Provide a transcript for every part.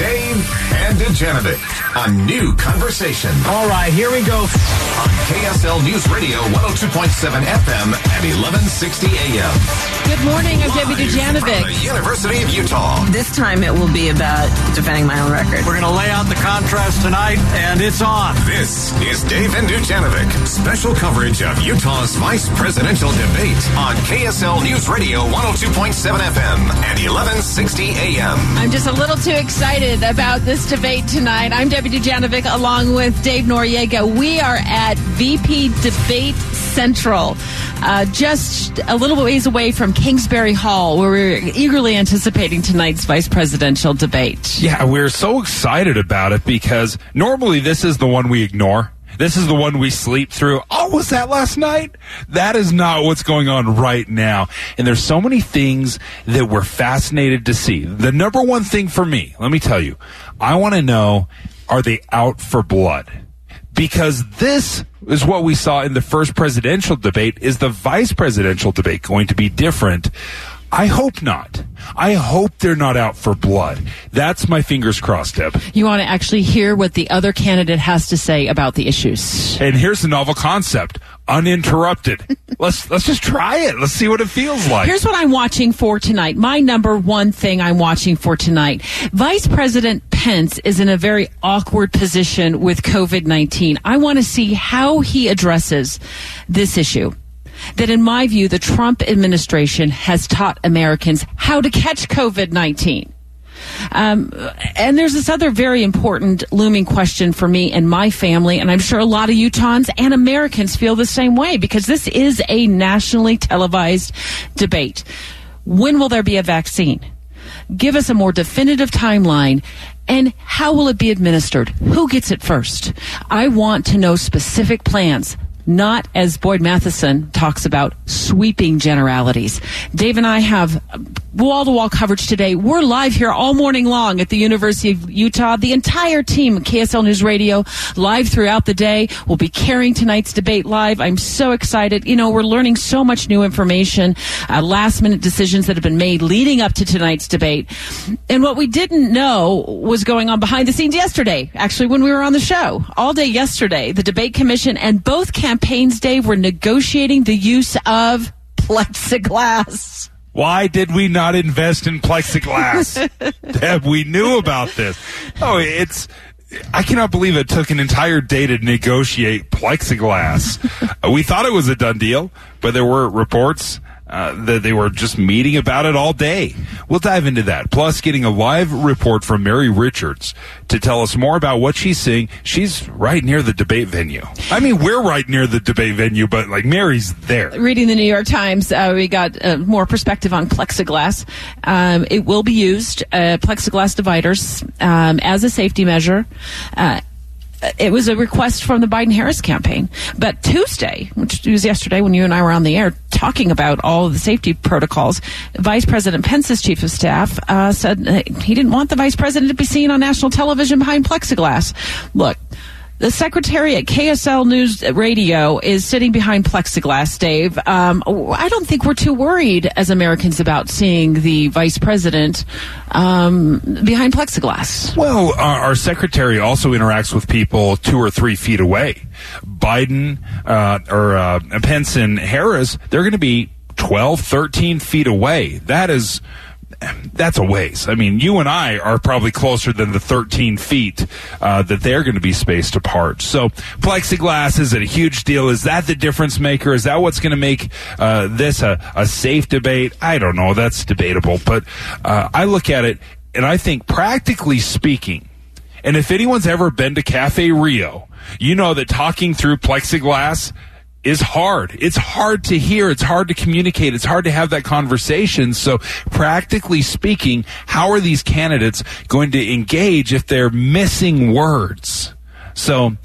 Dave and Dujanovic. A new conversation. All right, here we go. On KSL News Radio 102.7 FM at 1160 AM. Good morning. I'm Debbie Live From Dujanovic. the University of Utah. This time it will be about defending my own record. We're going to lay out the contrast tonight, and it's on. This is Dave and Dujanovic. Special coverage of Utah's vice presidential debate on KSL News Radio 102.7 FM at 1160 AM. I'm just a little too excited about this debate tonight. I'm Debbie Dujanovic along with Dave Noriega. We are at VP Debate Central, uh, just a little ways away from Kingsbury Hall, where we're eagerly anticipating tonight's vice presidential debate. Yeah, we're so excited about it because normally this is the one we ignore. This is the one we sleep through. Oh, was that last night? That is not what's going on right now. And there's so many things that we're fascinated to see. The number one thing for me, let me tell you, I want to know, are they out for blood? Because this is what we saw in the first presidential debate. Is the vice presidential debate going to be different? I hope not. I hope they're not out for blood. That's my fingers crossed, Deb. You want to actually hear what the other candidate has to say about the issues. And here's the novel concept: uninterrupted. let's let's just try it. Let's see what it feels like. Here's what I'm watching for tonight. My number one thing I'm watching for tonight. Vice President Pence is in a very awkward position with COVID 19. I want to see how he addresses this issue. That, in my view, the Trump administration has taught Americans how to catch COVID 19. Um, and there's this other very important looming question for me and my family, and I'm sure a lot of Utahns and Americans feel the same way because this is a nationally televised debate. When will there be a vaccine? Give us a more definitive timeline. And how will it be administered? Who gets it first? I want to know specific plans not as Boyd Matheson talks about sweeping generalities. Dave and I have wall to wall coverage today. We're live here all morning long at the University of Utah. The entire team, KSL News Radio, live throughout the day. We'll be carrying tonight's debate live. I'm so excited. You know, we're learning so much new information, uh, last minute decisions that have been made leading up to tonight's debate. And what we didn't know was going on behind the scenes yesterday, actually, when we were on the show. All day yesterday, the debate commission and both campaigns, Dave, were negotiating the use of plexiglass. Why did we not invest in plexiglass? Deb, we knew about this. Oh, it's. I cannot believe it took an entire day to negotiate plexiglass. We thought it was a done deal, but there were reports uh, that they were just meeting about it all day. We'll dive into that. Plus, getting a live report from Mary Richards to tell us more about what she's seeing. She's right near the debate venue. I mean, we're right near the debate venue, but like Mary's there. reading the New York Times, uh, we got uh, more perspective on plexiglass. Um, it will be used, uh, plexiglass dividers, um, as a safety measure. Uh, it was a request from the Biden Harris campaign. But Tuesday, which was yesterday when you and I were on the air talking about all the safety protocols, Vice President Pence's chief of staff uh, said he didn't want the vice president to be seen on national television behind plexiglass. Look, the secretary at KSL News Radio is sitting behind plexiglass, Dave. Um, I don't think we're too worried as Americans about seeing the vice president um, behind plexiglass. Well, our, our secretary also interacts with people two or three feet away. Biden uh, or uh, Pence and Harris, they're going to be 12, 13 feet away. That is that's a ways. I mean, you and I are probably closer than the 13 feet uh, that they're going to be spaced apart. So, plexiglass is it a huge deal? Is that the difference maker? Is that what's going to make uh, this a, a safe debate? I don't know. That's debatable. But uh, I look at it and I think, practically speaking, and if anyone's ever been to Cafe Rio, you know that talking through plexiglass is hard. It's hard to hear. It's hard to communicate. It's hard to have that conversation. So practically speaking, how are these candidates going to engage if they're missing words? So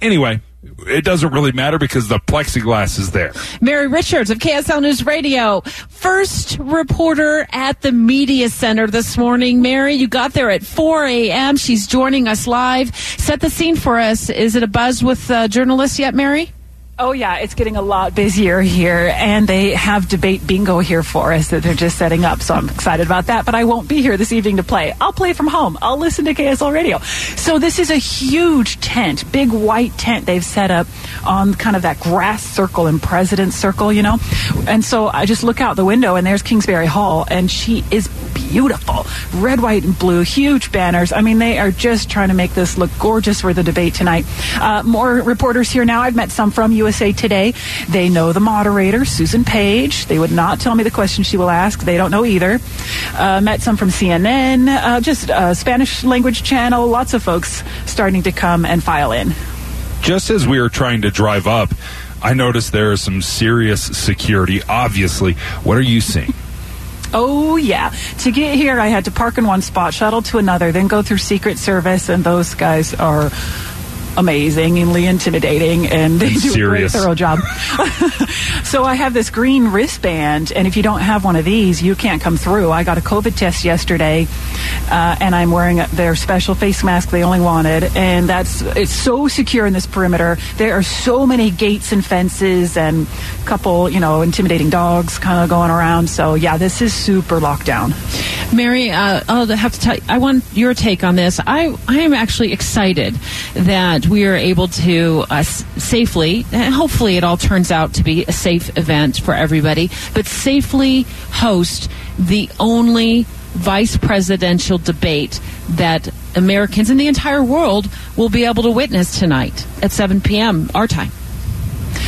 anyway, it doesn't really matter because the plexiglass is there. Mary Richards of KSL News Radio, first reporter at the Media Center this morning. Mary, you got there at 4 a.m. She's joining us live. Set the scene for us. Is it a buzz with uh, journalists yet, Mary? Oh yeah, it's getting a lot busier here, and they have debate bingo here for us that they're just setting up. So I'm excited about that. But I won't be here this evening to play. I'll play from home. I'll listen to KSL Radio. So this is a huge tent, big white tent they've set up on kind of that grass circle and President's Circle, you know. And so I just look out the window, and there's Kingsbury Hall, and she is beautiful, red, white, and blue, huge banners. I mean, they are just trying to make this look gorgeous for the debate tonight. Uh, more reporters here now. I've met some from USA Today. They know the moderator, Susan Page. They would not tell me the question she will ask. They don't know either. Uh, met some from CNN, uh, just a Spanish language channel. Lots of folks starting to come and file in. Just as we were trying to drive up, I noticed there is some serious security. Obviously, what are you seeing? Oh, yeah. To get here, I had to park in one spot, shuttle to another, then go through Secret Service, and those guys are amazingly intimidating and they And do serious. a great thorough job. so I have this green wristband, and if you don't have one of these, you can't come through. I got a COVID test yesterday, uh, and I'm wearing their special face mask they only wanted, and that's it's so secure in this perimeter. There are so many gates and fences, and a couple, you know, intimidating dogs kind of going around. So yeah, this is super lockdown. Mary, uh, I'll have to tell you, I want your take on this. I, I am actually excited that we are able to uh, safely, and hopefully it all turns out to be a safe event for everybody, but safely host the only vice presidential debate that Americans in the entire world will be able to witness tonight at 7 p.m. our time.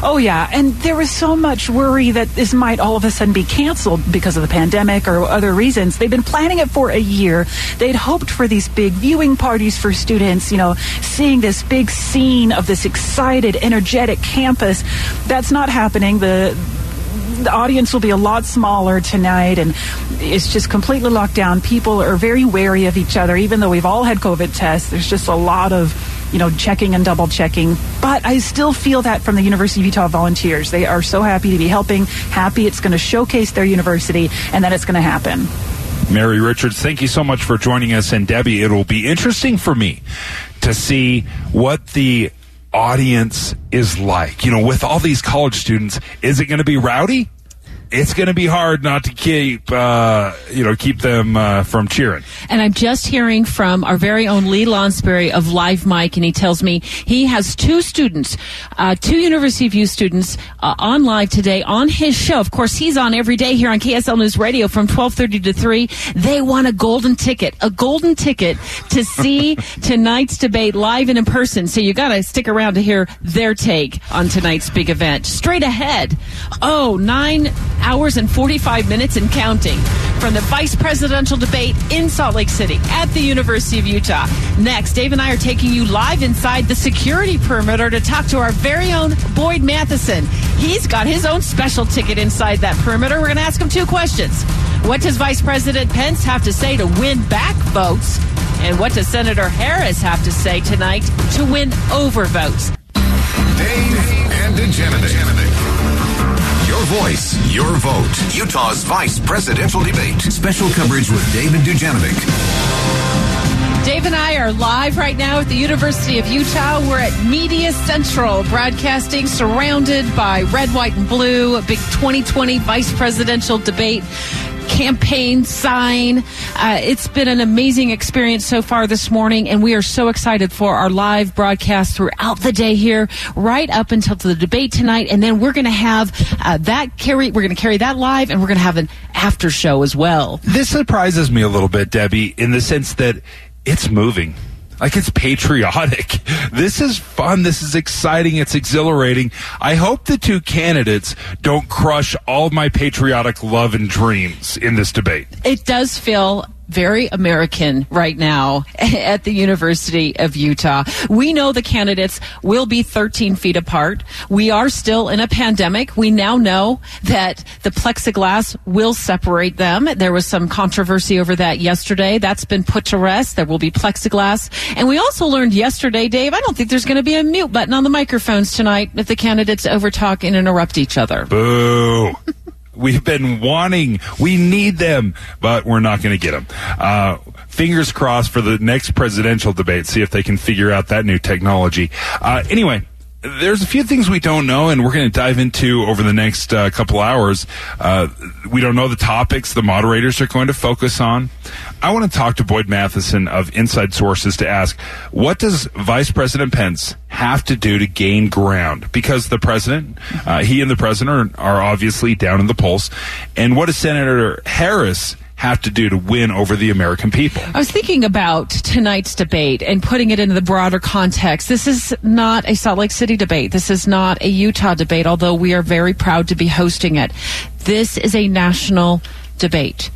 Oh yeah, and there was so much worry that this might all of a sudden be canceled because of the pandemic or other reasons. They've been planning it for a year. They'd hoped for these big viewing parties for students, you know, seeing this big scene of this excited, energetic campus. That's not happening. The the audience will be a lot smaller tonight and it's just completely locked down. People are very wary of each other, even though we've all had COVID tests. There's just a lot of, you know, checking and double checking. But I still feel that from the University of Utah volunteers. They are so happy to be helping, happy it's going to showcase their university and that it's going to happen. Mary Richards, thank you so much for joining us. And Debbie, it will be interesting for me to see what the audience is like. You know, with all these college students, is it going to be rowdy? It's going to be hard not to keep, uh, you know, keep them uh, from cheering. And I'm just hearing from our very own Lee Lonsberry of Live Mic, and he tells me he has two students, uh, two University of U students uh, on live today on his show. Of course, he's on every day here on KSL News Radio from 12:30 to 3. They won a golden ticket, a golden ticket to see tonight's debate live and in person. So you got to stick around to hear their take on tonight's big event. Straight ahead, oh, nine hours and 45 minutes and counting from the vice presidential debate in Salt Lake City at the University of Utah. Next, Dave and I are taking you live inside the security perimeter to talk to our very own Boyd Matheson. He's got his own special ticket inside that perimeter. We're going to ask him two questions. What does Vice President Pence have to say to win back votes? And what does Senator Harris have to say tonight to win over votes? Dave and Dujanovic. Your voice, your vote. Utah's vice presidential debate. Special coverage with Dave and Dujanovic. Dave and I are live right now at the University of Utah. We're at Media Central, broadcasting surrounded by red, white, and blue, a big 2020 vice presidential debate campaign sign. Uh, it's been an amazing experience so far this morning, and we are so excited for our live broadcast throughout the day here, right up until the debate tonight. And then we're going to have uh, that carry. We're going to carry that live, and we're going to have an after show as well. This surprises me a little bit, Debbie, in the sense that it's moving. Like it's patriotic. This is fun. This is exciting. It's exhilarating. I hope the two candidates don't crush all my patriotic love and dreams in this debate. It does feel very American right now at the University of Utah. We know the candidates will be 13 feet apart. We are still in a pandemic. We now know that the plexiglass will separate them. There was some controversy over that yesterday. That's been put to rest. There will be plexiglass. And we also learned yesterday, Dave, I don't think there's going to be a mute button on the microphones tonight if the candidates overtalk and interrupt each other. Boo. We've been wanting, we need them, but we're not going to get them. Uh, fingers crossed for the next presidential debate. See if they can figure out that new technology. Uh, anyway, there's a few things we don't know, and we're going to dive into over the next uh, couple hours. Uh, we don't know the topics the moderators are going to focus on. I want to talk to Boyd Matheson of Inside Sources to ask what does Vice President Pence have to do to gain ground? Because the president, uh, he and the president are, are obviously down in the polls, and what does Senator Harris? Have to do to win over the American people? I was thinking about tonight's debate and putting it into the broader context. This is not a Salt Lake City debate. This is not a Utah debate, although we are very proud to be hosting it. This is a national debate.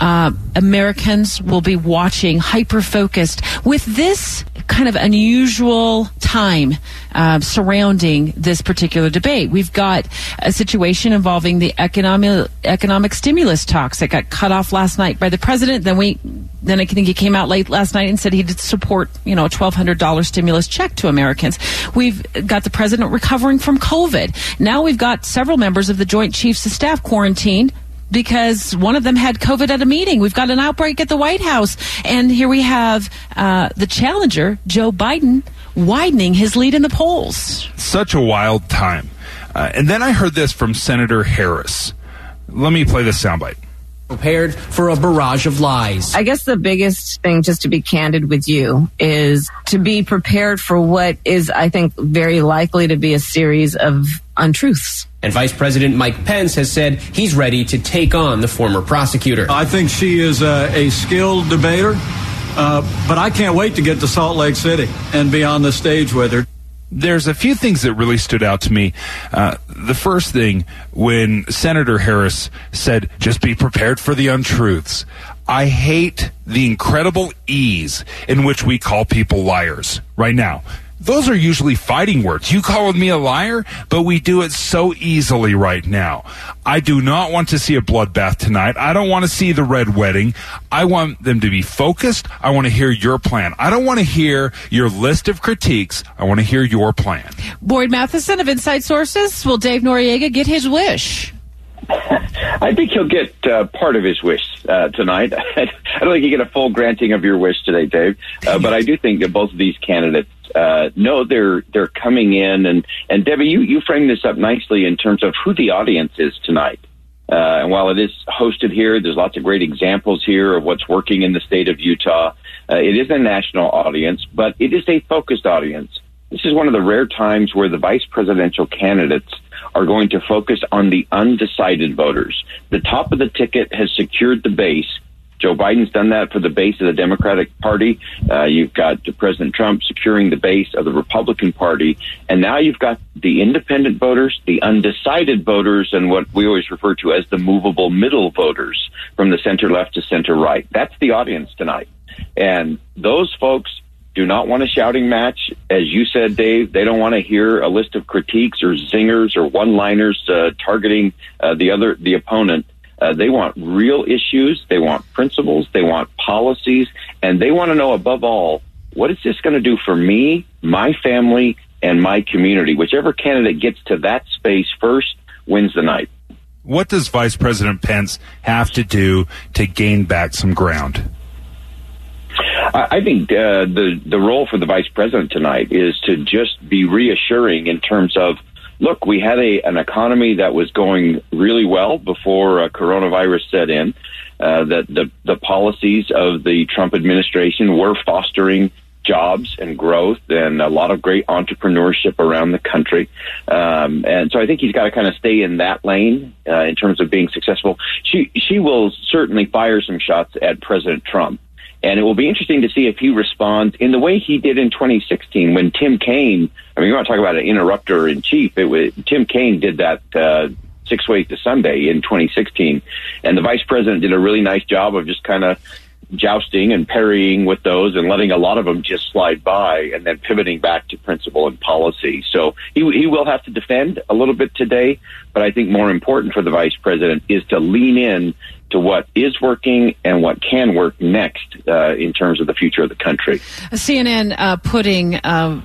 Uh, Americans will be watching hyper focused with this kind of unusual time uh, surrounding this particular debate. We've got a situation involving the economic economic stimulus talks that got cut off last night by the president. Then we then I think he came out late last night and said he'd support you know a twelve hundred dollar stimulus check to Americans. We've got the president recovering from COVID. Now we've got several members of the Joint Chiefs of Staff quarantined because one of them had COVID at a meeting. We've got an outbreak at the White House. And here we have uh, the challenger, Joe Biden, widening his lead in the polls. Such a wild time. Uh, and then I heard this from Senator Harris. Let me play this soundbite prepared for a barrage of lies. I guess the biggest thing, just to be candid with you, is to be prepared for what is, I think, very likely to be a series of untruths. And Vice President Mike Pence has said he's ready to take on the former prosecutor. I think she is a, a skilled debater, uh, but I can't wait to get to Salt Lake City and be on the stage with her there's a few things that really stood out to me. Uh, the first thing, when Senator Harris said, just be prepared for the untruths. I hate the incredible ease in which we call people liars right now those are usually fighting words. You called me a liar, but we do it so easily right now. I do not want to see a bloodbath tonight. I don't want to see the red wedding. I want them to be focused. I want to hear your plan. I don't want to hear your list of critiques. I want to hear your plan. Boyd Matheson of Inside Sources. Will Dave Noriega get his wish? I think he'll get uh, part of his wish uh, tonight. I don't think you get a full granting of your wish today, Dave. Uh, but I do think that both of these candidates uh, know they're they're coming in, and and Debbie, you you framed this up nicely in terms of who the audience is tonight. Uh, and while it is hosted here, there's lots of great examples here of what's working in the state of Utah. Uh, it is a national audience, but it is a focused audience. This is one of the rare times where the vice presidential candidates are going to focus on the undecided voters. The top of the ticket has secured the base. Joe Biden's done that for the base of the Democratic Party. Uh, you've got President Trump securing the base of the Republican Party. And now you've got the independent voters, the undecided voters, and what we always refer to as the movable middle voters from the center left to center right. That's the audience tonight. And those folks do not want a shouting match. As you said, Dave, they don't want to hear a list of critiques or zingers or one-liners uh, targeting uh, the other, the opponent. Uh, they want real issues. They want principles. They want policies, and they want to know above all what is this going to do for me, my family, and my community. Whichever candidate gets to that space first wins the night. What does Vice President Pence have to do to gain back some ground? I think uh, the the role for the vice president tonight is to just be reassuring in terms of, look, we had a an economy that was going really well before uh, coronavirus set in. Uh, that the the policies of the Trump administration were fostering jobs and growth and a lot of great entrepreneurship around the country. Um, and so I think he's got to kind of stay in that lane uh, in terms of being successful. She she will certainly fire some shots at President Trump. And it will be interesting to see if he responds in the way he did in 2016 when Tim Kaine, I mean, you want to talk about an interrupter in chief. It was, Tim Kaine did that, uh, six ways to Sunday in 2016. And the vice president did a really nice job of just kind of jousting and parrying with those and letting a lot of them just slide by and then pivoting back to principle and policy. So he, he will have to defend a little bit today, but I think more important for the vice president is to lean in to what is working and what can work next uh, in terms of the future of the country. CNN uh, putting. Uh,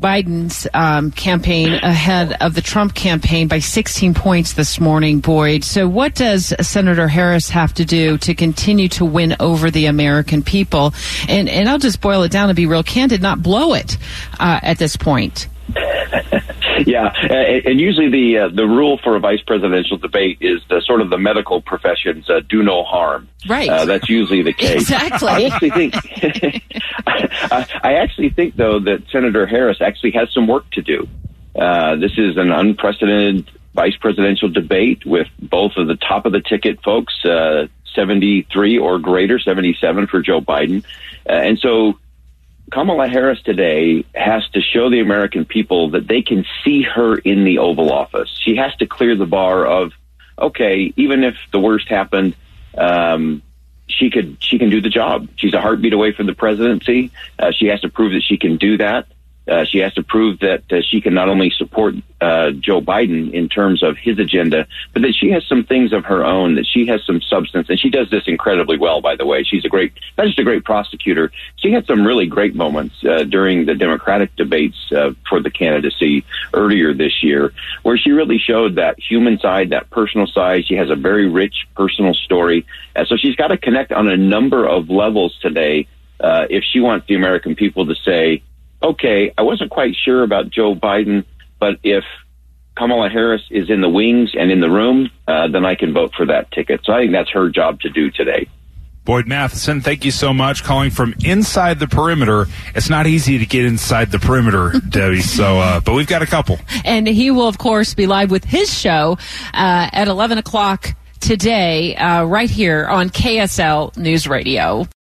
Biden's um, campaign ahead of the Trump campaign by 16 points this morning, Boyd. So, what does Senator Harris have to do to continue to win over the American people? And, and I'll just boil it down and be real candid, not blow it uh, at this point. yeah, and, and usually the uh, the rule for a vice presidential debate is the sort of the medical professions uh, do no harm. Right. Uh, that's usually the case. Exactly. I actually think I, I actually think though that Senator Harris actually has some work to do. Uh, this is an unprecedented vice presidential debate with both of the top of the ticket folks, uh, 73 or greater, 77 for Joe Biden. Uh, and so Kamala Harris today has to show the American people that they can see her in the Oval Office. She has to clear the bar of, okay, even if the worst happened, um, she could she can do the job. She's a heartbeat away from the presidency. Uh, she has to prove that she can do that. Uh, she has to prove that uh, she can not only support uh, Joe Biden in terms of his agenda, but that she has some things of her own, that she has some substance, and she does this incredibly well. By the way, she's a great, not just a great prosecutor. She had some really great moments uh, during the Democratic debates uh, for the candidacy earlier this year, where she really showed that human side, that personal side. She has a very rich personal story, uh, so she's got to connect on a number of levels today. Uh, if she wants the American people to say, okay, I wasn't quite sure about Joe Biden, but if Kamala Harris is in the wings and in the room, uh, then I can vote for that ticket. So I think that's her job to do today. Boyd Matheson, thank you so much. Calling from inside the perimeter. It's not easy to get inside the perimeter, Debbie. So, uh, but we've got a couple. And he will, of course, be live with his show uh, at 11 o'clock today, uh, right here on KSL News Radio.